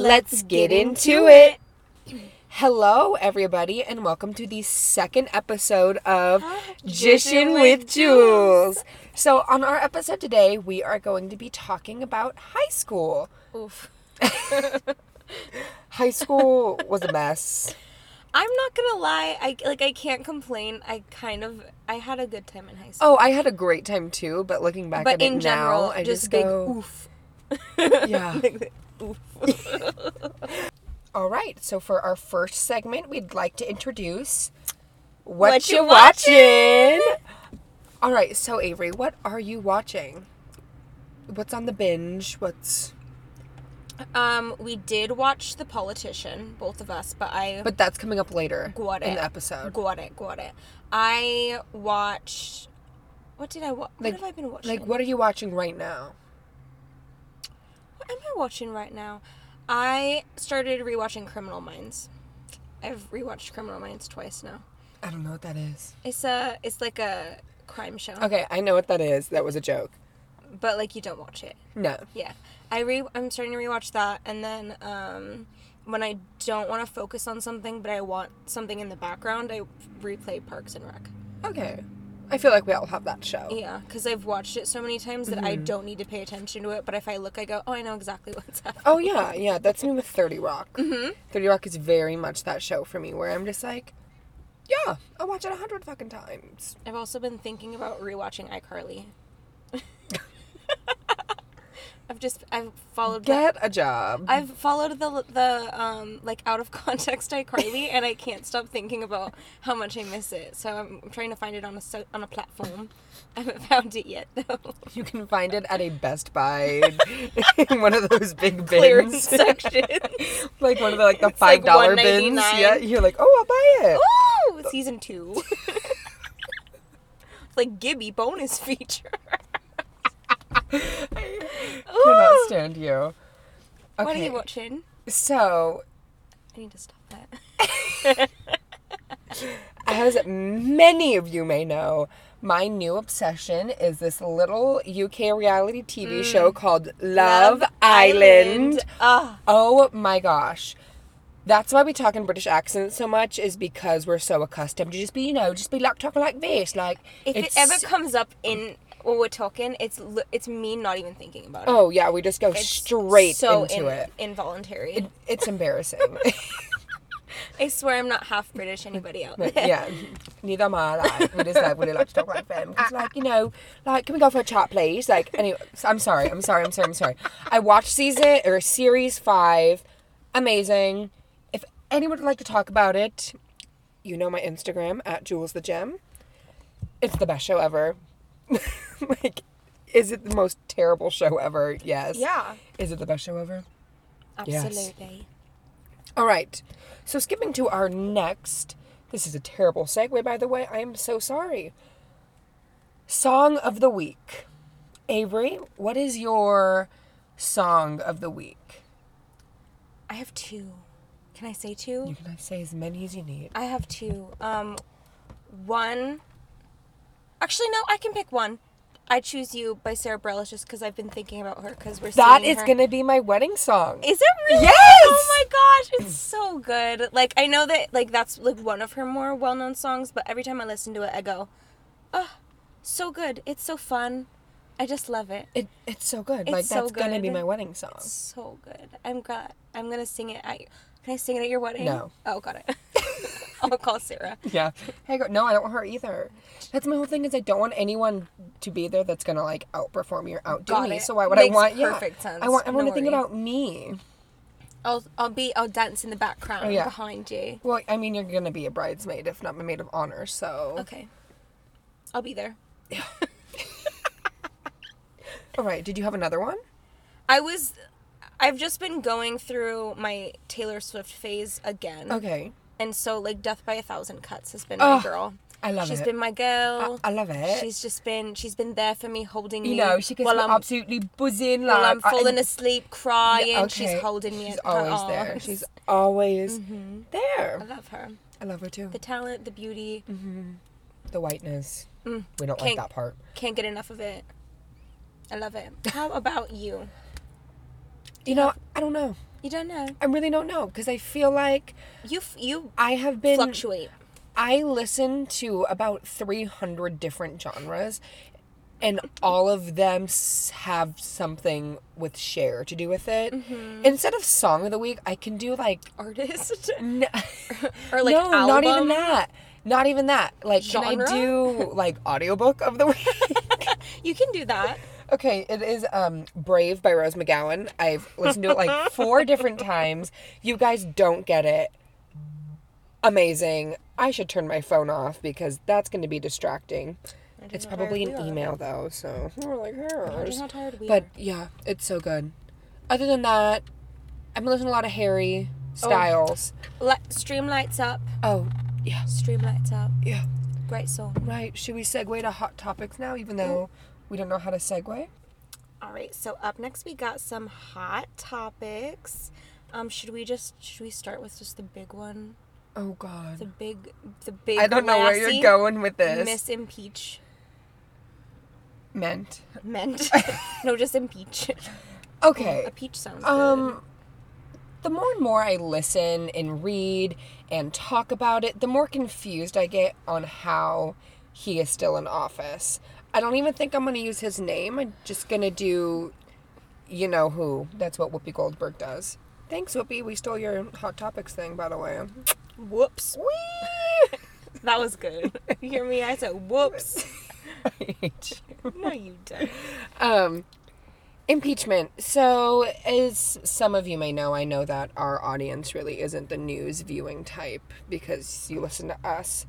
Let's get into it. Hello, everybody, and welcome to the second episode of Jishin with Juls. So, on our episode today, we are going to be talking about high school. Oof. High school was a mess. I'm not gonna lie. I like. I can't complain. I kind of. I had a good time in high school. Oh, I had a great time too, but looking back but at in it general, now, I just, just, big go, oof. Yeah. Like. All right, so for our first segment, we'd like to introduce What, What You You Watching? All right, so Avery, what are you watching? What's on the binge? What's um, we did watch The Politician, both of us, but I But that's coming up later Got in it. the episode. got it, got it. I watched. What did I watch? Like- what have I been watching? Like what are you watching right now? Am I watching right now? I started rewatching Criminal Minds. I've rewatched Criminal Minds twice now. I don't know what that is. It's a. It's like a crime show, Okay, I know what that is. That was a joke. but like you don't watch it. No. Yeah, I re I'm starting to rewatch that, and then um, when I don't want to focus on something, but I want something in the background, I replay Parks and Rec. Okay. I feel like we all have that show. Yeah, because I've watched it so many times that I Mm-hmm. don't need to pay attention to it. But if I look, I go, oh, I know exactly what's happening. Oh yeah, yeah. That's me with Thirty Rock. Mhm. Thirty Rock is very much that show for me, where I'm just like, yeah, I'll watch it a hundred fucking times. I've also been thinking about rewatching iCarly. I've just I've followed. Get a job. I've followed the the um like out of context iCarly and I can't stop thinking about how much I miss it. So I'm trying to find it on a so- on a platform. I haven't found it yet though. You can find it at a Best Buy in one of those big bins. section. like one of the like the It's five dollar bins. Yeah, you're like, oh, I'll buy it. Ooh, season two. Like Gibby bonus feature. Cannot stand you. Okay, What are you watching? so I need to stop that. as many of you may know, my new obsession is this little UK reality TV show called Love, Island. Ah, Oh my gosh. That's why we talk in British accents so much, is because we're so accustomed to just be, you know, just be like talking like this. Like, if it ever comes up in when we're talking, it's it's me not even thinking about it. Oh, yeah, we just go It's straight so into in- it. Involuntary. it. It's embarrassing. I swear I'm not half British. Anybody else? yeah, neither am I. Like, we just like really like to talk about them. It's like you know, like can we go for a chat, please? Like anyway, I'm sorry, I'm sorry, I'm sorry, I'm sorry. I watched season or series five, amazing. If anyone would like to talk about it, you know my Instagram at Juls the Gem. It's the best show ever. like, is it the most terrible show ever? Yes. Yeah. Is it the best show ever? Yes. Absolutely. All right. So skipping to our next. This is a terrible segue, by the way. I am so sorry. Song of the week. Avery, what is your song of the week? I have two. Can I say two? You can say as many as you need. I have two. Um, one. Actually, no. I can pick one. I choose you by Sara Bareilles just because I've been thinking about her because we're That is her. gonna be my wedding song. Is it really? Yes! Oh my gosh, it's so good. Like I know that like that's like one of her more well-known songs, but every time I listen to it, I go, "Oh, so good. It's so fun. I just love it. It, it's so good. It's like so that's gonna be my wedding song. It's so good. I'm got. I'm gonna sing it at. Can I sing it at your wedding? No. Oh, got it. I'll call Sarah. Yeah. Hey, go. No, I don't want her either. That's my whole thing. Is I don't want anyone to be there that's gonna like outperform me or outdo Got me. it. So why would Makes I want? Yeah. perfect sense. I want everyone No to think worry. about me. I'll I'll be I'll dance in the background Oh, yeah. behind you. Well, I mean, you're gonna be a bridesmaid, if not a maid of honor. So. Okay. I'll be there. All right. Did you have another one? I was I've just been going through my Taylor Swift phase again. Okay. And so like Death by a Thousand Cuts has been my Oh, girl. I love She's it. She's been my girl. I, I love it. She's just been she's been there for me holding you me know, she gets while me I'm absolutely buzzing. while like, I'm falling and- asleep crying. Yeah, She's okay. holding me She's always there. She's always Mhm. I love her. I love her too. The talent, the beauty. hmm The whiteness. Mm. We don't like Can't- that part. Can't get enough of it. I love it. How about you? You know, I don't know. You don't know. I really don't know because I feel like You you I have been fluctuate. I listen to about 300 different genres and all of them have something with share to do with it. Mm-hmm. Instead of song of the week, I can do like Artist n- or like no, not even that. Not even that. Like Genre? can I do like audiobook of the week? You can do that. Okay, it is um Brave by Rose McGowan. I've listened to it like four different times. You guys don't get it. Amazing. I should turn my phone off because that's going to be distracting. It's probably an email though, so we're like, "Hers." But yeah, it's so good. Other than that, I've been listening to a lot of Harry Oh. Styles. Li- Stream lights up. Oh, yeah, Stream lights up. yeah. Great song. Right. Should we segue to hot topics now, even though we don't know how to segue? All right. So up next we got some hot topics. Um, should we just should we start with just the big one? Oh God. The big the big. I don't know where you're going with this. Miss impeach Meant. meant. no, just impeach. Okay. A peach sounds Um, the more and more I listen and read and talk about it, the more confused I get on how he is still in office. I don't even think I'm going to use his name. I'm just going to do, you know who. That's what Whoopi Goldberg does. Thanks, Whoopi. We stole your Hot Topics thing, by the way. Whoops. Whee! That was good. You hear me? I said whoops. I hate you. No, you don't. Um, impeachment. So, as some of you may know, I know that our audience really isn't the news viewing type because you listen to us.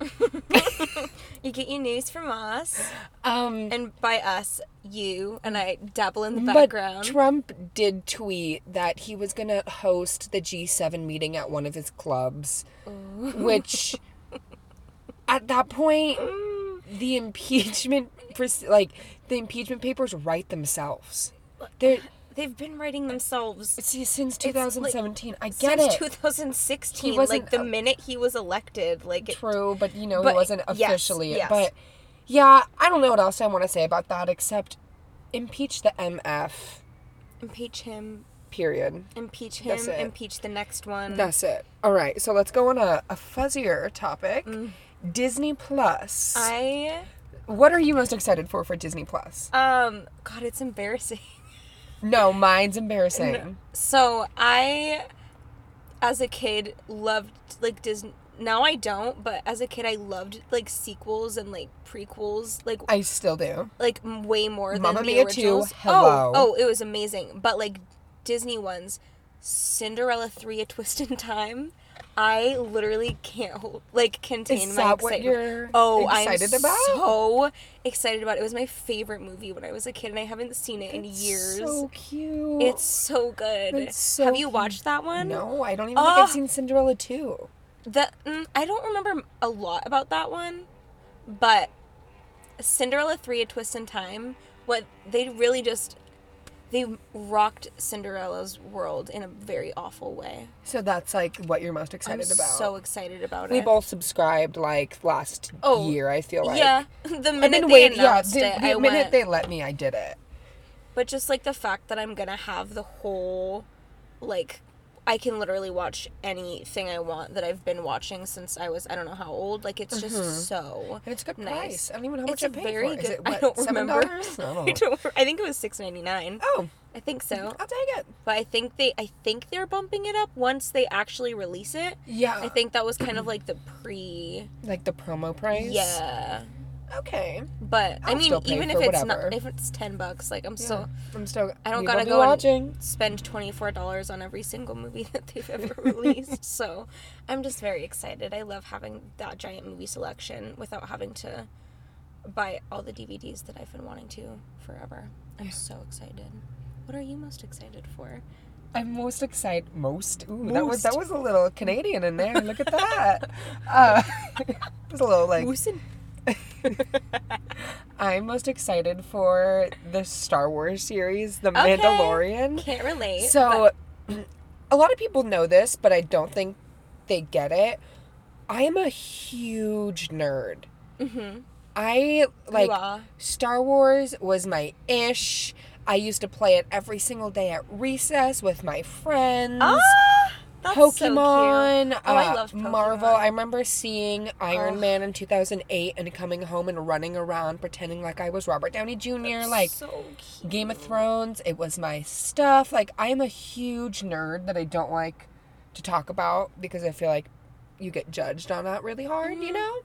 You get your news from us, Um, and by us, you and I dabble in the but background. Trump did tweet that he was gonna host the G7 meeting at one of his clubs, which, at that point, the impeachment, like the impeachment papers, write themselves. They're They've been writing themselves see, since like, 2017. I get since it. 2016. He wasn't like the minute he was elected, like it, True, but you know, But- he wasn't officially. yes. But yeah, I don't know what else I want to say about that except impeach the MF. impeach him, Period. impeach him, it. impeach the next one. That's it. All right, so let's go on a, a fuzzier topic. Disney Plus. Mm. I what are you most excited for for Disney Plus? um God, it's embarrassing. No, mine's embarrassing. So I, as a kid, loved like Disney. Now I don't, but as a kid, I loved like sequels and like prequels, like I still do. like way more than Mamma the Mia 2, originals. Oh, hello. Oh, oh, it was amazing. But like Disney ones, Cinderella three: A Twist in Time. I literally can't hold, like contain Is my that what excitement. you're oh, excited I'm about? so excited about it. It was my favorite movie when I was a kid, and I haven't seen it in years. It's so cute. It's so good. So Have you cute. watched that one? no, I don't even think Oh. I've seen Cinderella 2. The mm, I don't remember a lot about that one, but Cinderella three: A Twist in Time. What they really just they rocked Cinderella's world in a very awful way. So that's like what you're most I'm excited about. so excited about we it. We both subscribed like last Oh, year, I feel like. yeah, the minute they. Yeah, announced the, it, the I minute went. they let me, I did it. But just like the fact that I'm gonna have the whole, like, I can literally watch anything I want that I've been watching since I was I don't know how old. Like it's just mm-hmm. so. And it's a good Nice. price. I don't even know how It's much I paid very for good. Is it I don't $7? remember. I. I don't. I think it was six ninety nine. Oh, I think so. I'll take it. But I think they. I think they're bumping it up once they actually release it. Yeah. I think that was kind of like the pre. like the promo price. Yeah. Okay. But I I'll mean, even if it's whatever. not, if it's ten bucks, like I'm Yeah. still I'm still. I don't gotta go and- watching. spend twenty four dollars on every single movie that they've ever released. so I'm just very excited. I love having that giant movie selection without having to buy all the DVDs that I've been wanting to forever. I'm so excited. What are you most excited for? I'm most excited. Most. Ooh, that was that was a little Canadian in there. Look at that. uh, it was a little like. Listen. I'm most excited for the Star Wars series, The Okay. Mandalorian. Can't relate. So, a lot of people know this, but I don't think they get it. I am a huge nerd. mm-hmm. I like. Star Wars was my ish. I used to play it every single day at recess with my friends. Ah, that's so. Pokemon, Oh, I uh, loved Marvel. I remember seeing Iron. Man in 2008 and coming home and running around pretending like I was Robert Downey Jr. Like so. Game of Thrones, it was my stuff. Like I am a huge nerd that I don't like to talk about because I feel like you get judged on that really hard, Mm-hmm. you know?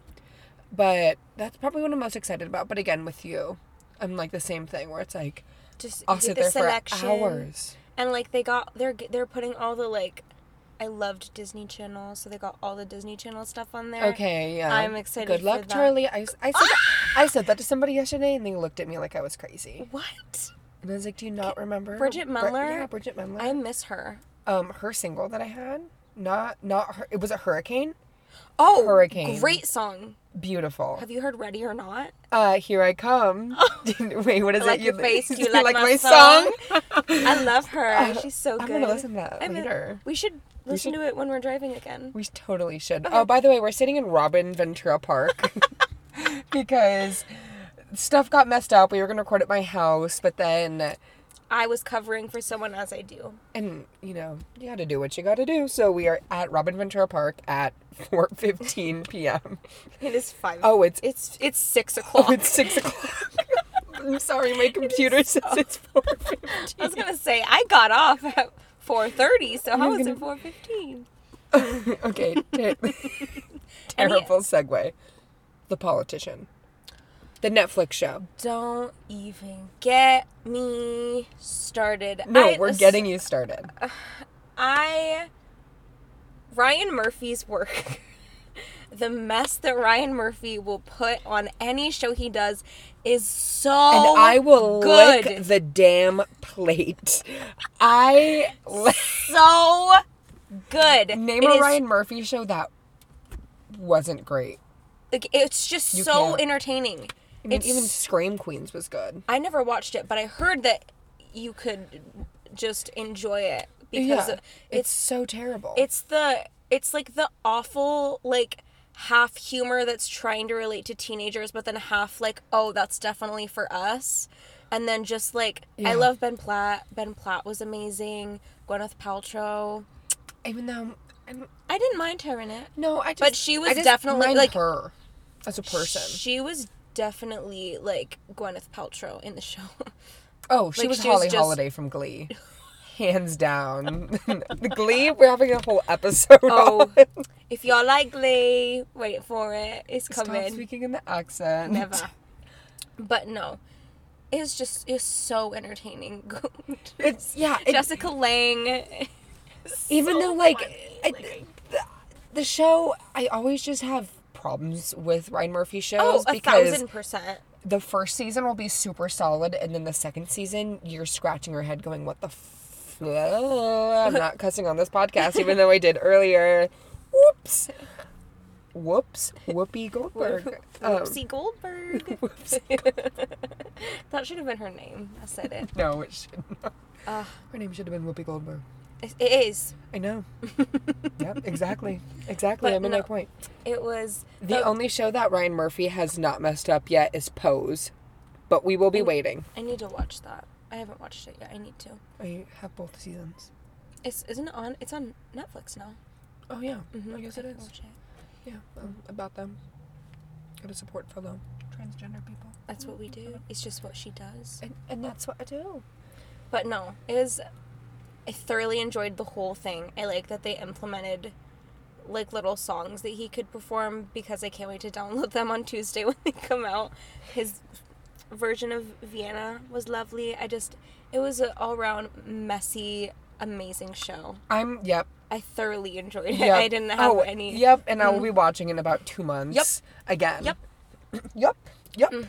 But that's probably what I'm most excited about. But again, with you, I'm like the same thing where it's like Just I'll the sit there selection. for hours. And like they got they're they're putting all the like I loved Disney Channel, so they got all the Disney Channel stuff on there. Okay, yeah. I'm excited Good for luck, that. Charlie. I, I, said that, I said that to somebody yesterday, and they looked at me like I was crazy. What? And I was like, "Do you not remember Bridget Bri- Mendler? yeah, Bridget Mendler. I miss her. um, her single that I had, not not her. It was a hurricane. Oh, Hurricane. Great song. Beautiful. Have you heard "Ready or Not"? Uh, here I come. Wait, what is I like it? your face. Do You like my song? I love her. Uh, She's so good. I'm gonna listen to that I mean, later. we should listen should- to it when we're driving again. We totally should. Oh, by the way, we're sitting in Robin Ventura Park because stuff got messed up. We were gonna record at my house, but then, I was covering for someone as I do. and you know, you got to do what you got to do. So we are at Robin Ventura Park at 4:15 p.m. It is five. Oh, it's it's it's six o'clock. oh, it's six o'clock. I'm sorry, my computer says it's 4:15. I was gonna say I got off at four thirty, so how gonna- it four fifteen? okay, ter- terrible segue. The politician, the Netflix show. Don't even get me started. No, I- we're getting you started. I Ryan Murphy's work. the mess that Ryan Murphy will put on any show he does is so and I will good. lick the damn plate. I so good. name It a is- Ryan Murphy show that wasn't great. Like it's just You so can't. entertaining. I mean, even Scream Queens was good. I never watched it, but I heard that you could just enjoy it because yeah, it's it's so terrible. it's the it's like the awful like half humor that's trying to relate to teenagers, but then half like oh that's definitely for us, and then just like Yeah. I love Ben Platt. Ben Platt was amazing. Gwyneth Paltrow. even though I'm, I didn't mind her in it. no, I just But she was definitely, mind like- her as a person. She was definitely like Gwyneth Paltrow in the show. Oh, she Like, was she was Holly just- Holiday from Glee. Hands down. the Glee, we're having a whole episode Oh, on if y'all like Glee, wait for it. It's Stop coming. speaking in the accent. Never. But no. It's just it's so entertaining. It's yeah. It, Jessica Lange. even so though like. I, the, the show, I always just have problems with Ryan Murphy oh, shows Oh, because thousand percent. the first season will be super solid, and then the second season, you're scratching your head, going, "What the." I'm not cussing on this podcast, even though I did earlier. Whoops. Whoops. Whoopi Goldberg. Um, Whoopsie Goldberg. that should have been her name. I said it. no, it should not. Uh, Her name should have been Whoopi Goldberg. it is. I know. yep, exactly. Exactly. But I'm in my no. point. It was The only show that Ryan Murphy has not messed up yet is Pose, but we will be waiting. I need to watch that. I haven't watched it yet. I need to. I have both seasons. It's isn't it on. It's on Netflix now. Oh yeah, Mhm, I guess it can is. watch it. Yeah, um, about them. Gotta support fellow transgender people, That's what we do. It's just what she does. and and that's what I do. But no, it was. I thoroughly enjoyed the whole thing. I like that they implemented like little songs that he could perform because I can't wait to download them on Tuesday when they come out. His version of Vienna was lovely. I just it was an all around messy, amazing show. I'm yep. I thoroughly enjoyed it. yep. I didn't have oh, any. Yep, and I will Mm. be watching in about two months. Yep. Again. Yep. yep. Yep. Mm.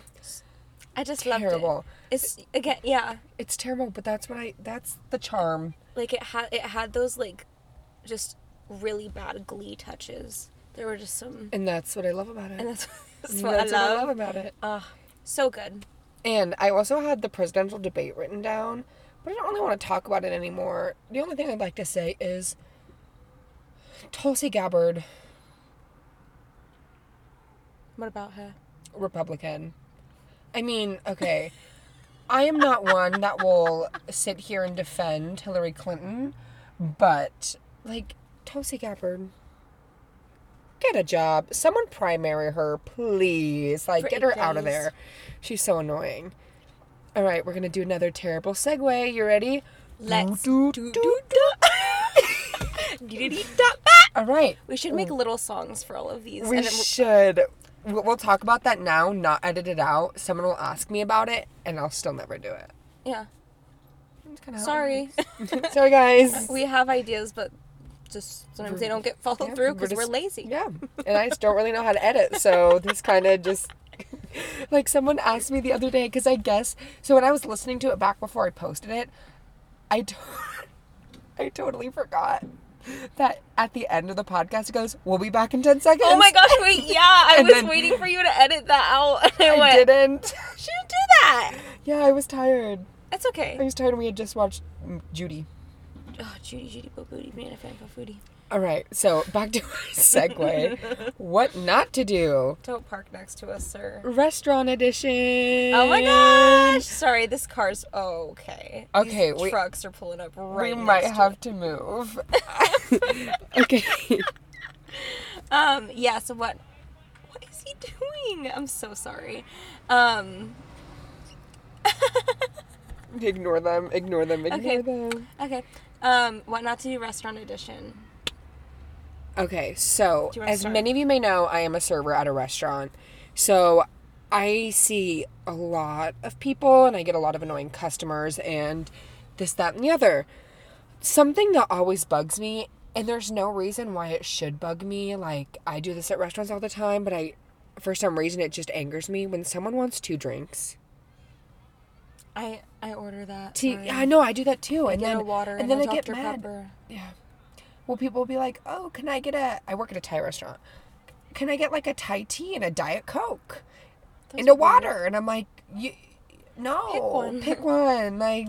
I just loved it. Terrible. It's again, yeah. It's terrible, but that's what I. That's the charm. Like it had it had those like just really bad glee touches. There were just some And that's what I love about it. and that's, that's what that's I what I love. love about it. Uh, so good. And I also had the presidential debate written down, but I don't really want to talk about it anymore. The only thing I'd like to say is Tulsi Gabbard, What about her? Republican. I mean, okay. I am not one that will sit here and defend Hillary Clinton, but like Tulsi Gabbard, get a job. Someone primary her, please. Like, get her out of there. She's so annoying. All right, we're gonna do another terrible segue. You ready? Let's do, do- do, do-. All right, We should make little songs for all of these. we and should. We'll we'll talk about that now, not edit it out. Someone will ask me about it, and I'll still never do it. yeah. Sorry. Sorry, guys. we have ideas, but just sometimes they don't get followed Yeah, through we're because we're, lazy. Yeah, and I just don't really know how to edit, so this kind of just like someone asked me the other day because I guess so when I was listening to it back before I posted it, I to- I totally forgot that at the end of the podcast it goes, "We'll be back in ten seconds." Oh my gosh, wait, yeah. I was then- waiting for you to edit that out. I, I went, didn't. shouldn't do that. Yeah, I was tired. It's okay. I was tired, and we had just watched mm, Judy. Oh, Judy, Judy, Bo Booty, banana fan, for foodie. All right, so back to our segue. what not to do? Don't park next to us, sir. Restaurant edition. Oh my gosh! Sorry, this car's okay. Okay, These we- trucks are pulling up right. we might next to have to move. okay. Um. Yeah. So what? What is he doing? I'm so sorry. Um. Ignore them. Ignore them. Ignore Okay. them. Okay. Um. What not to do? Restaurant edition. Okay, so Do you wanna as start? many of you may know, I am a server at a restaurant. So I see a lot of people and I get a lot of annoying customers and this, that, and the other. Something that always bugs me, and there's no reason why it should bug me. Like, I do this at restaurants all the time, but I, for some reason, it just angers me when someone wants two drinks. I I order that. Tea. I know I do that too, and Get then a water and and, then I get mad. Pepper. Yeah. Well, people will be like, "Oh, can I get a?" I work at a Thai restaurant. Can I get like a Thai tea and a diet coke Those and a weird. water? And I'm like, "You, no, Pick one." Pick one. Like,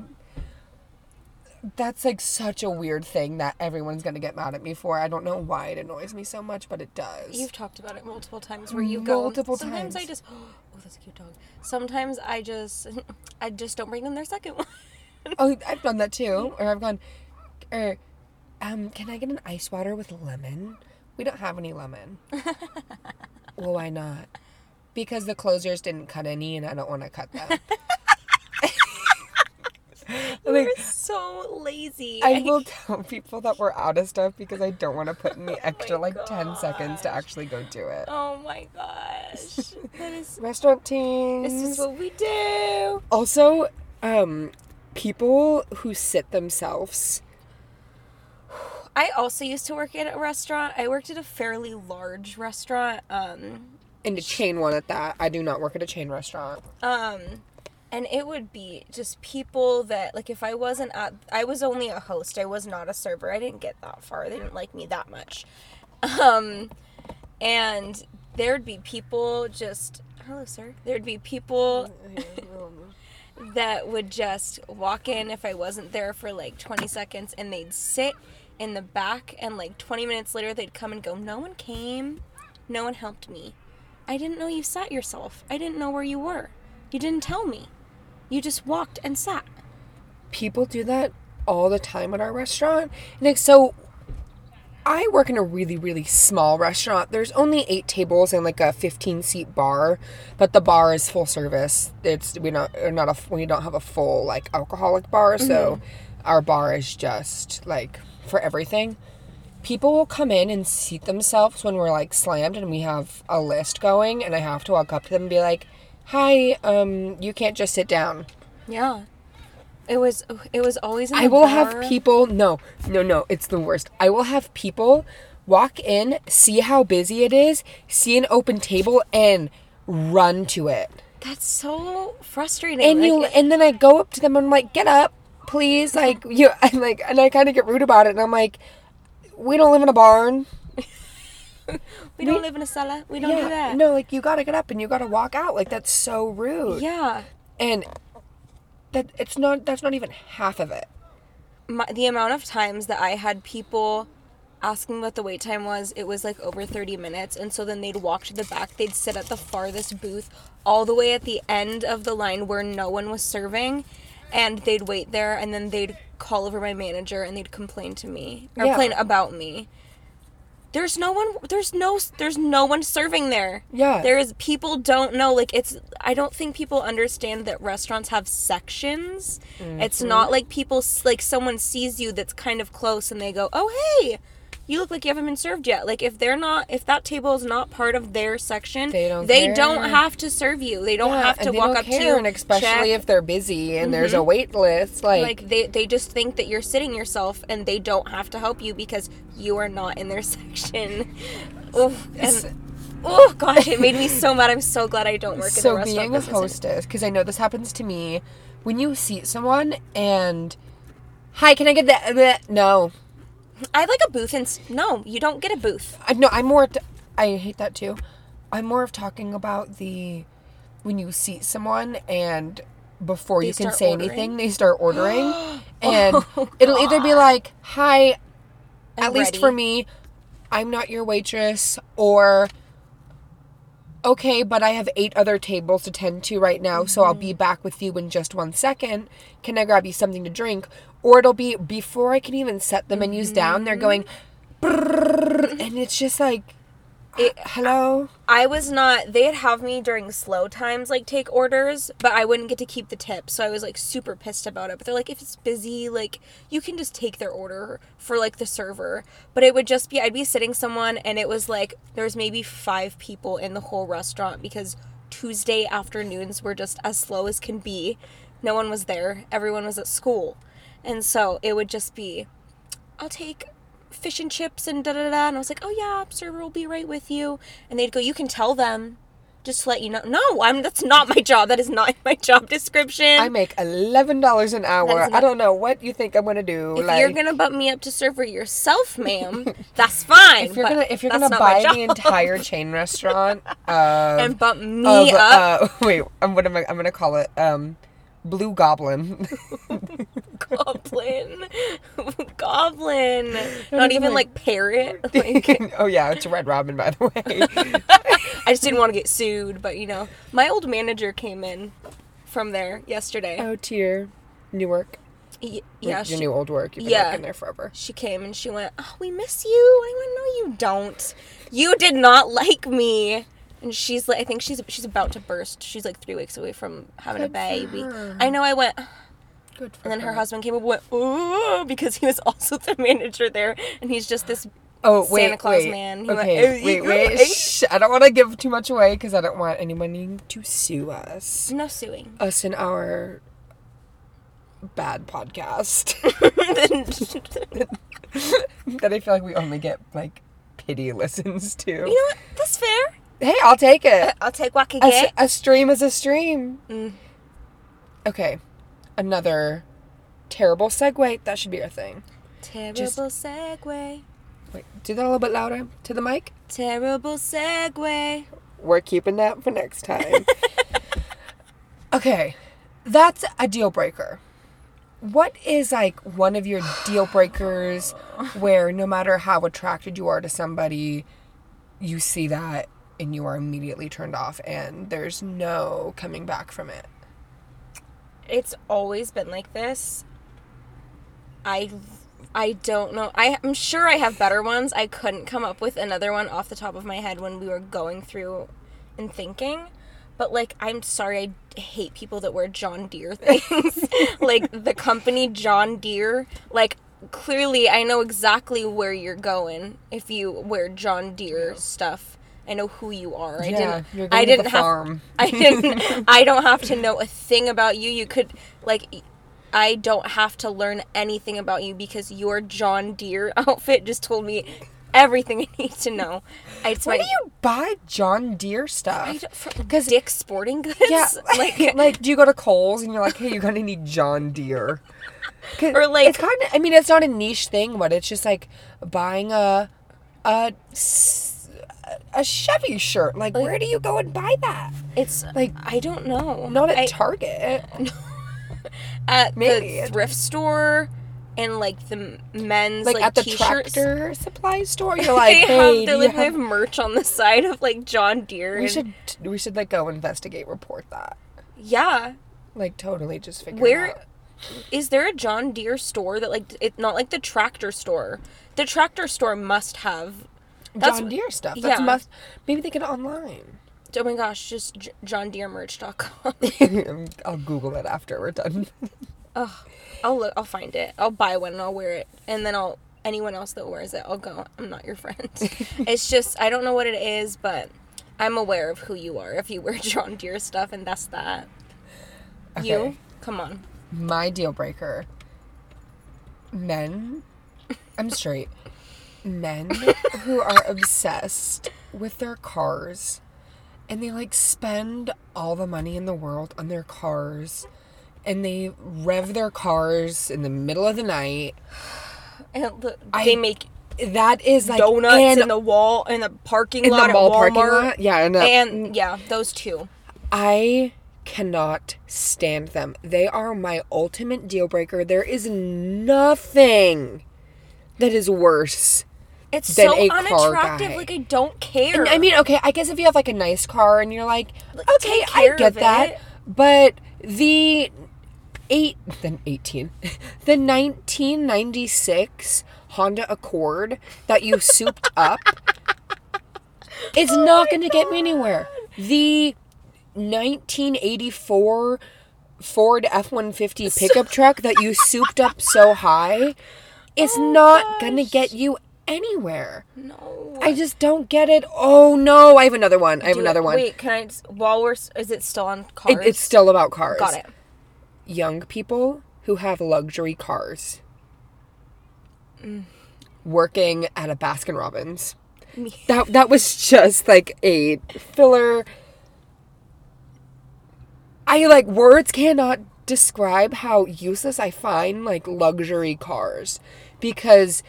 that's like such a weird thing that everyone's gonna get mad at me for. I don't know why it annoys me so much, but it does. You've talked about it multiple times where you Multiple go. Sometimes I just oh that's a cute dog. Sometimes I just I just don't bring them their second one. oh, I've done that too. Or I've gone, or, um, can I get an ice water with lemon? We don't have any lemon. well, why not? Because the closers didn't cut any, and I don't want to cut them. like, so lazy. I will tell people that we're out of stuff because I don't want to put in the extra Oh like ten seconds to actually go do it. Oh my gosh. That is Restaurant teams. this is what we do. Also, um, people who sit themselves. I also used to work at a restaurant. I worked at a fairly large restaurant. Um And a chain one at that. I do not work at a chain restaurant. Um, and it would be just people that like if I wasn't at I was only a host. I was not a server. I didn't get that far. They didn't like me that much. Um, and there'd be people just hello sir. There'd be people that would just walk in if I wasn't there for like 20 seconds and they'd sit in the back and like 20 minutes later they'd come and go, "No one came. No one helped me. I didn't know you sat yourself. I didn't know where you were. You didn't tell me. You just walked and sat." people do that all the time at our restaurant. And like, so I work in a really, really small restaurant. There's only eight tables and like a 15 seat bar, but the bar is full service. It's we not we're not a we don't have a full like alcoholic bar, so mm-hmm. our bar is just like for everything. People will come in and seat themselves when we're like slammed and we have a list going, and I have to walk up to them and be like, "Hi, um, you can't just sit down." Yeah. It was it was always I will have people. No, no, no. It's the worst. I will have people walk in, see how busy it is, see an open table, and run to it. That's so frustrating. And Like, you, and then I go up to them. and I'm like, "Get up, please!" Like you, I'm like, and I kind of get rude about it. And I'm like, "We don't live in a barn. We don't live in a cellar. We don't do that. no, like you gotta get up and you gotta walk out. Like that's so rude. Yeah. And that it's not. That's not even half of it. my, the amount of times that I had people asking what the wait time was, it was like over 30 minutes. And so then they'd walk to the back, they'd sit at the farthest booth, all the way at the end of the line where no one was serving. And they'd wait there, and then they'd call over my manager and they'd complain to me or Yeah. complain about me. There's no one. There's no. There's no one serving there. Yeah. There is people don't know. Like it's. I don't think people understand that restaurants have sections. It's Mm-hmm. not like people like someone sees you that's kind of close and they go, "Oh hey, you look like you haven't been served yet." Like if they're not, if that table is not part of their section, They don't they care. don't have to serve you. They don't Yeah, have to walk up care, to you, and especially check. Mm-hmm. if they're busy and there's a wait list. Like, like they they just think that you're sitting yourself and they don't have to help you because you are not in their section. Oh, and oh gosh, it made me so mad. I'm so glad I don't work in the so being a hostess, because I know this happens to me, when you seat someone and, hi, can I get that? No, I like a booth and no, you don't get a booth. I, no, I'm more. T- I hate that too. I'm more of talking about the when you seat someone and before They you can say ordering? anything, they start ordering, and Oh, it'll either be like, "Hi," I'm at least ready. for me, I'm not your waitress, or okay, but I have eight other tables to tend to right now, so I'll Mm-hmm. be back with you in just one second. Can I grab you something to drink? Or it'll be before I can even set the menus down, they're going, mm-hmm. and it's just like, It- hello. I was not. They'd have me during slow times, like take orders, but I wouldn't get to keep the tip. So I was like super pissed about it. But they're like, if it's busy, like you can just take their order for like the server. But it would just be, I'd be sitting someone, and it was like there was maybe five people in the whole restaurant because Tuesday afternoons were just as slow as can be. No one was there. Everyone was at school, and so it would just be, I'll take fish and chips and da da da. And I was like, oh yeah, server will be right with you. And they'd go, you can tell them, just to let you know. No, I'm. That's not my job. That is not my job description. I make eleven dollars an hour. I don't know what you think I'm gonna do. if like, you're gonna bump me up to server yourself, ma'am, that's fine. if you're gonna if you're gonna buy the entire chain restaurant, uh, and bump me of, up, uh, wait, um, what am I? I'm gonna call it um, Blue Goblin. goblin, goblin, not even like- oh, like parrot. Like, oh yeah, it's a Red Robin, by the way. I just didn't want to get sued, but you know, my old manager came in from there yesterday. oh dear, Newark. Y- yeah, your she, new old work. You've been yeah. working there forever. she came and she went, "Oh, we miss you." I went, "No, you don't. You did not like me." And she's like, I think she's she's about to burst. She's like three weeks away from having a Good for baby. her. I know. I went, Good for and then her her. husband came up and went, "Ooh," because he was also the manager there, and he's just this. Oh wait, Santa Claus wait. man. He okay, "Oh, wait, wait. Shh, I don't want to give too much away because I don't want anyone to sue us. No suing. Us in our bad podcast that I feel like we only get like pity listens to. You know what? That's fair. Hey, I'll take it. I'll take what I can A, get. a stream is a stream. Mm. Okay, another terrible segue. That should be our thing. Terrible just- segue. Wait, do that a little bit louder to the mic. Terrible segue. We're keeping that for next time. okay, that's a deal breaker. What is like one of your deal breakers where no matter how attracted you are to somebody, you see that and you are immediately turned off and there's no coming back from it? it's always been like this. I I don't know. I, I'm sure I have better ones. I couldn't come up with another one off the top of my head when we were going through and thinking. But like, I'm sorry, I hate people that wear John Deere things. like the company John Deere. Like clearly, I know exactly where you're going if you wear John Deere stuff. I know who you are. I Yeah, didn't. I didn't have. farm. I didn't. I don't have to know a thing about you. You could like. I don't have to learn anything about you because your John Deere outfit just told me everything I need to know. I, it's Where my, do you buy John Deere stuff? Because don't- from 'Cause- Dick's Sporting Goods. Yeah, like like do you go to Kohl's and you're like, hey, you're gonna need John Deere. Or, like- it's kind of. I mean, it's not a niche thing, but it's just like buying a a a Chevy shirt. Like, where do you go and buy that? it's Like, I don't know. Not at I, Target. at Maybe. the thrift store. and like the men's like, like, at the t-shirts. tractor supply store. You're They like, have hey, they like have... have merch on the side of like John Deere. we and- should we should like go investigate, report that. yeah. Like totally just figure Where it out. is there a John Deere store that like it not like the tractor store? The tractor store must have. That's John Deere stuff. That's yeah. must maybe they get it online. Oh my gosh, just J- johndeeremerch.com. I'll Google it after we're done. oh, I'll look. I'll find it. I'll buy one and I'll wear it, and then I'll anyone else that wears it, I'll go. I'm not your friend. it's just I don't know what it is, but I'm aware of who you are if you wear John Deere stuff, and that's that. Okay. You come on. My deal breaker. Men, I'm straight. Men who are obsessed with their cars and they like spend all the money in the world on their cars and they rev their cars in the middle of the night. And the, I- they make That is like donuts and in the wall in the parking in lot the mall parking lot. Yeah, and, uh, And yeah, those two. I cannot stand them. They are my ultimate deal breaker. There is nothing that is worse. It's than so a unattractive. Like I don't care. And I mean, okay, I guess if you have like a nice car and you're like, Like, okay, I get that, it. but the eight, then eighteen, the nineteen ninety six Honda Accord that you souped up, it's Oh not going to get me anywhere. The nineteen eighty four. Ford F 150 pickup truck that you souped up so high, it's Oh not gonna get you anywhere. no. I just don't get it. Oh no, I have another one. I have Do another it. one. Wait, can I? Just, while we're, is it still on cars? It, it's still about cars. got it. Young people who have luxury cars. Mm. Working at a Baskin Robbins. That that was just like a filler. I like words cannot describe how useless I find like luxury cars because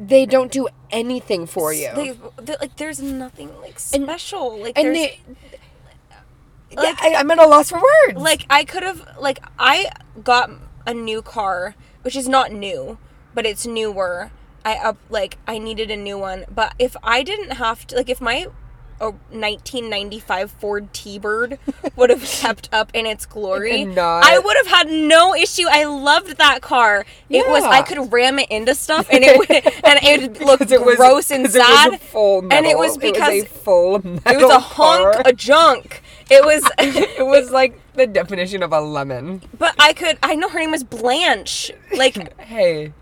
they don't do anything for you. They, like, there's nothing like special. like, and they Like- I, I'm at a loss for words. like I could have like I got a new car, which is not new, but it's newer. I up like I needed a new one, but if I didn't have to like if my a 1995 Ford T-Bird would have kept up in its glory, not- I would have had no issue. I loved that car. It was I could ram it into stuff, and it would, and it would look 'Cause it was- gross and 'cause it was sad. a full and it was because it was a full metal it was a hunk car. of junk. It was. it was like the definition of a lemon. But I could. I know her name was Blanche. Like, Hey,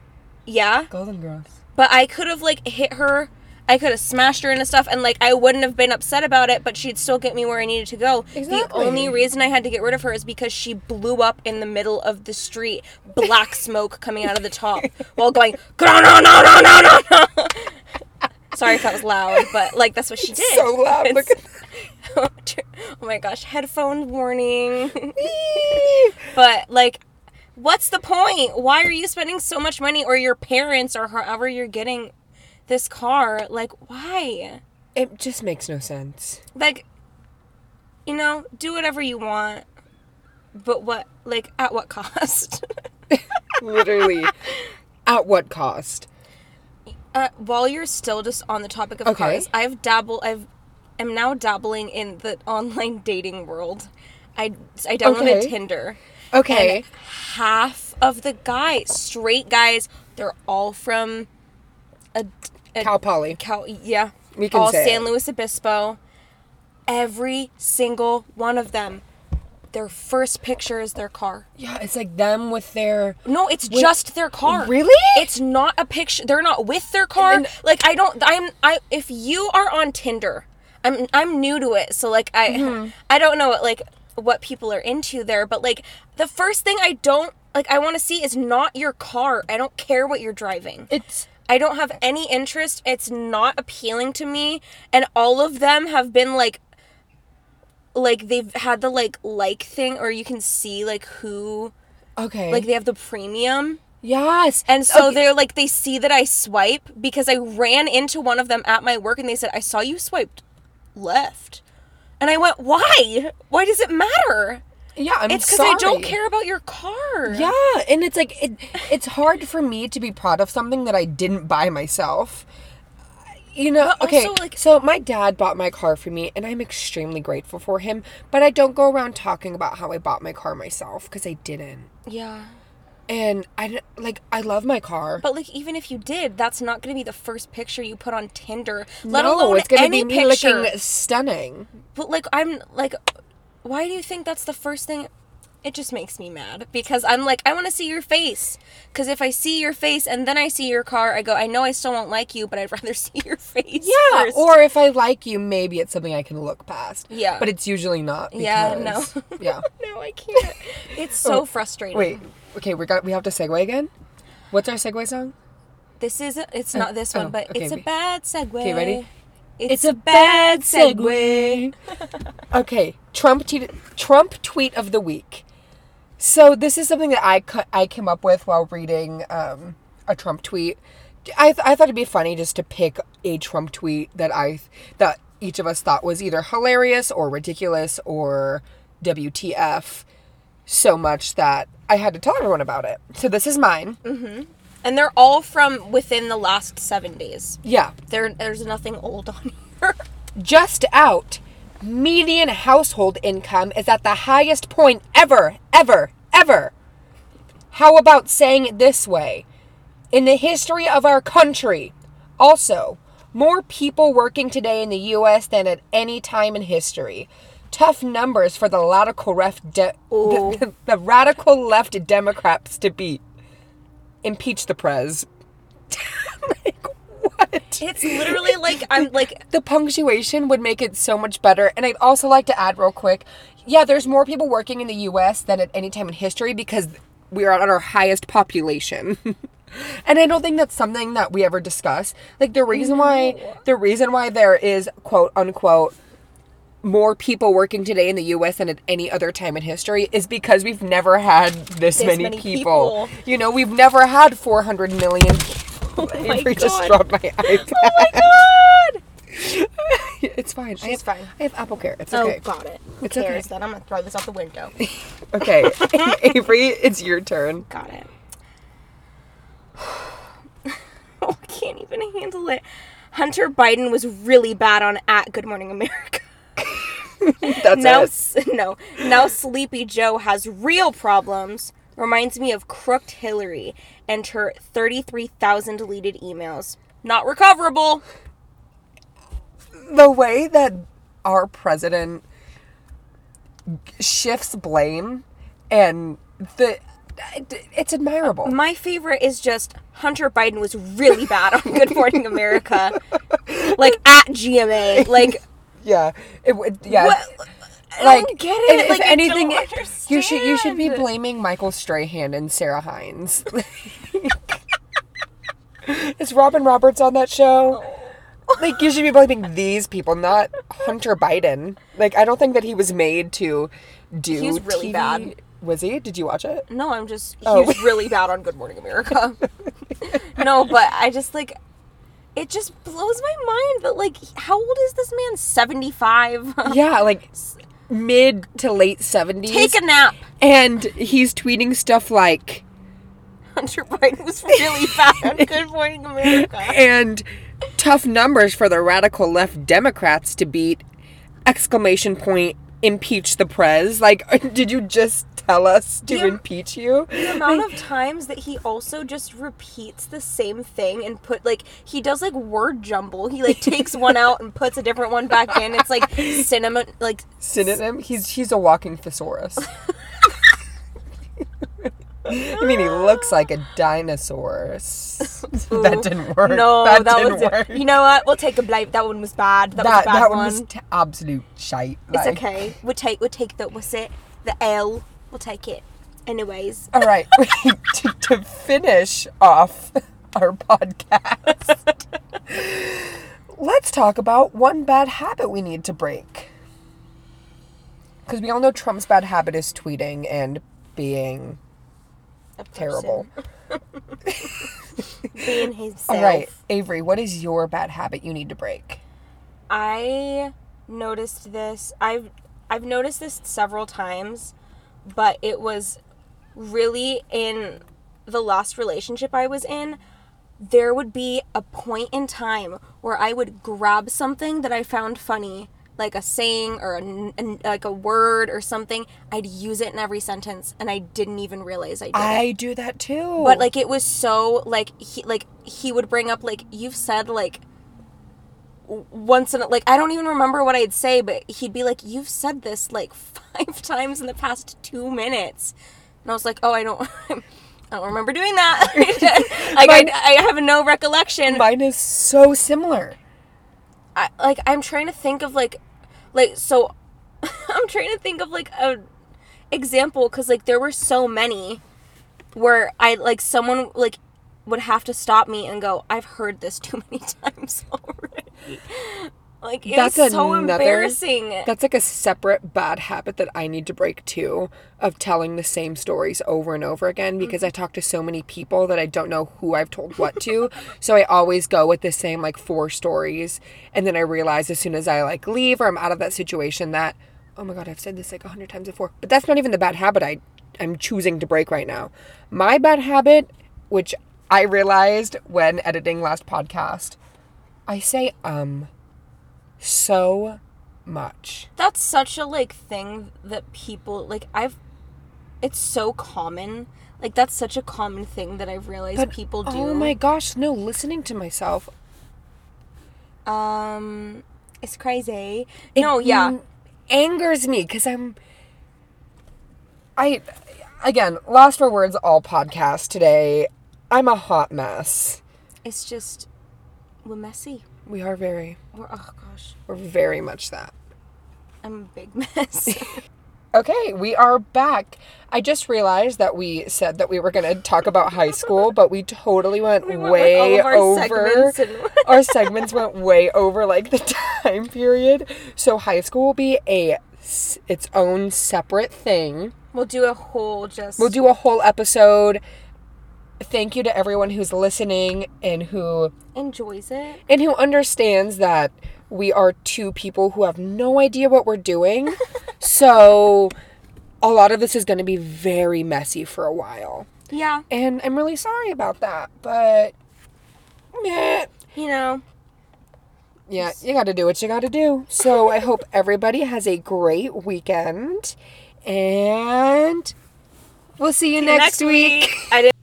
yeah. Golden Girls. But I could have like hit her. I could have smashed her into stuff, and like I wouldn't have been upset about it. But she'd still get me where I needed to go. Exactly. The only reason I had to get rid of her is because she blew up in the middle of the street, black smoke coming out of the top, while going no no no no no no no. Sorry if that was loud, but like that's what she did. So loud. Look It's- at oh my gosh, headphone warning. But like, what's the point? Why are you spending so much money, or your parents, or however you're getting this car? Like, why? It just makes no sense. Like, you know, do whatever you want, but what? Like, at what cost? Literally. At what cost? uh, while you're still just on the topic of Okay. cars, I've dabbled. I've am now dabbling in the online dating world. I I downloaded Okay. Tinder. Okay. Half of the guys, straight guys, they're all from a, a Cal Poly. Cal, yeah, We can say all say San it. Luis Obispo. Every single one of them, their first picture is their car. Yeah, it's like them with their. No, it's just their car. Really? It's not a picture. They're not with their car. And- like I don't. I'm. I. If you are on Tinder, I'm. I'm new to it, so like I. Mm-hmm. I don't know like what people are into there, but like the first thing I don't like I want to see is not your car. I don't care what you're driving. It's. I don't have any interest. It's not appealing to me, and all of them have been like like they've had the like like thing or you can see like who Okay. like they have the premium yes. and so Okay. they're like they see that I swipe because I ran into one of them at my work and they said I saw you swiped left. And I went, "Why? Why does it matter?" Yeah, I'm it's because I don't care about your car. Yeah, and it's like it, it's hard for me to be proud of something that I didn't buy myself. You know, But okay. also, like- so my dad bought my car for me, and I'm extremely grateful for him. But I don't go around talking about how I bought my car myself because I didn't. Yeah. And I like I love my car. But like, even if you did, that's not going to be the first picture you put on Tinder. Let no, alone it's gonna be me picture. looking stunning. But like, I'm like, why do you think that's the first thing? It just makes me mad because I'm like, I want to see your face. Because if I see your face and then I see your car, I go, I know I still won't like you, but I'd rather see your face. Yeah, first. or if I like you, maybe it's something I can look past. Yeah. but it's usually not. Yeah, no. yeah. no, I can't. It's so oh, frustrating. Oh, Wait. Okay, we got we have to segue again. What's our segue song? This is it's uh, not this one, oh, but okay, it's a bad segue. Okay, ready? It's, a bad segue. okay, Trump tweet, Trump tweet of the week. So this is something that I cu- I came up with while reading um, a Trump tweet. I th- I thought it'd be funny just to pick a Trump tweet that I that each of us thought was either hilarious or ridiculous or WTF so much that I had to tell everyone about it. So this is mine. And they're all from within the last seven days. Yeah. There, there's nothing old on here. just out. Median household income is at the highest point ever, ever, ever. How about saying it this way? In the history of our country, also, more people working today in the US than at any time in history. Tough numbers for the radical left de- Ooh. the, the radical left Democrats to beat. Impeach the prez. like what? It's literally like I'm like the punctuation would make it so much better. And I'd also like to add real quick, yeah, there's more people working in the US than at any time in history because we are at our highest population. and I don't think that's something that we ever discuss. Like the reason why the reason why there is quote unquote more people working today in the US than at any other time in history is because we've never had this, This many, many people. people. You know, we've never had 400 million oh people. Oh my Avery just God. dropped my iPad. Oh my god! It's fine. I She's have, fine. I have Apple Care. It's Oh, okay. got it. Who It's cares? okay. Then I'm gonna throw this out the window. Okay. Avery, it's your turn. got it. oh, I can't even handle it. Hunter Biden was really bad on at Good Morning America. That's now, it. no, now Sleepy Joe has real problems. Reminds me of crooked Hillary and her 33,000 deleted emails. Not recoverable. The way that our president shifts blame and the it's admirable. Uh, my favorite is just Hunter Biden was really bad on Good Morning America. like at GMA. Like Yeah. It would yeah. what? I Like don't get it. If, like if anything, you should you should be blaming Michael Strahan and Sara Haines. Is Robin Roberts on that show? Oh. Like you should be blaming these people, not Hunter Biden. Like I don't think that he was made to do. He was really TV. bad. Was he? Did you watch it? No, I'm just he Oh. was really bad on Good Morning America. no, but I just like it just blows my mind that like how old is this man? 75. Yeah, like mid to late seventies. Take a nap. and he's tweeting stuff like Hunter Biden was really bad on Good Morning America. and tough numbers for the radical left Democrats to beat exclamation point impeach the prez. Like did you just tell us to Yeah. impeach you? The amount of times that he also just repeats the same thing and put like he does like word jumble. He like takes one out and puts a different one back in. It's like cinnamon like Synonym? He's he's a walking thesaurus. I mean, he looks like a dinosaur. that didn't work. No, that, that, didn't was work. You know what? We'll take a blame. That one was bad. That, was that a bad that one. one was t- absolute shite. it's okay. We'll take we'll take the what's it? The L. We'll take it. Anyways. All right, to, to finish off our podcast, let's talk about one bad habit we need to break. Because we all know Trump's bad habit is tweeting and being terrible. Being himself. All right, Avery, what is your bad habit you need to break? I noticed this. I've I've noticed this several times but it was really in the last relationship I was in. There would be a point in time where I would grab something that I found funny, like a saying or a, an- like a word or something. I'd use it in every sentence, and I didn't even realize I did. it. I do that too. But like it was so like he like he would bring up like you've said like once in a, like I don't even remember what I'd say, but he'd be like you've said this like five times in the past two minutes, and I was like oh I don't. I don't remember doing that. like Mine- I, I have no recollection. mine is so similar. I, like I'm trying to think of like like so I'm trying to think of like a example cuz like there were so many where I like someone like would have to stop me and go I've heard this too many times already. Like it That's was so another- embarrassing. That's like a separate bad habit that I need to break too of telling the same stories over and over again because I mm-hmm. talk to so many people that I don't know who I've told what to. so I always go with the same like four stories and then I realize as soon as I like leave or I'm out of that situation that oh my god, I've said this like a hundred times before. But that's not even the bad habit I I'm choosing to break right now. My bad habit, which I realized when editing last podcast, I say um so much. That's such a like thing that people like I've it's so common. Like that's such a common thing that I've realized But, people do. Oh my gosh, no, listening to myself. Um, it's crazy. it no, yeah, angers me because I'm. I, again, lost for words all podcast today. I'm a hot mess. it's just we're messy. We are very, We're oh gosh, we're very much that. I'm a big mess. Okay, we are back. I just realized that we said that we were going to talk about high school, but we totally went, We went way our over. segments and- our segments went way over like the time period. So high school will be a its own separate thing. we'll do a whole just. We'll do a whole episode. Thank you to everyone who's listening and who enjoys it. and who understands that we are two people who have no idea what we're doing. so a lot of this is going to be very messy for a while. Yeah, And I'm really sorry about that, but meh. you know. Yeah, you got to do what you got to do. So I hope everybody has a great weekend and we'll see you next, week. I didn't.